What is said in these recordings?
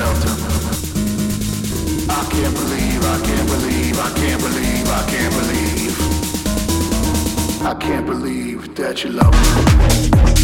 I can't believe I can't believe, I can't believe, I can't believe I can't believe that you love him.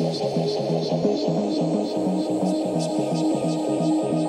Thank you.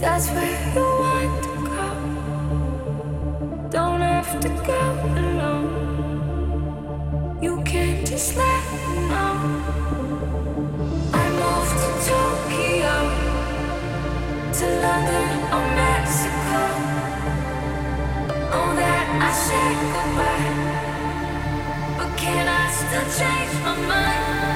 that's where you want to go, don't have to go alone. You can't just let me know. I moved to Tokyo, to London or Mexico. Oh, that I said goodbye, but can I still change my mind?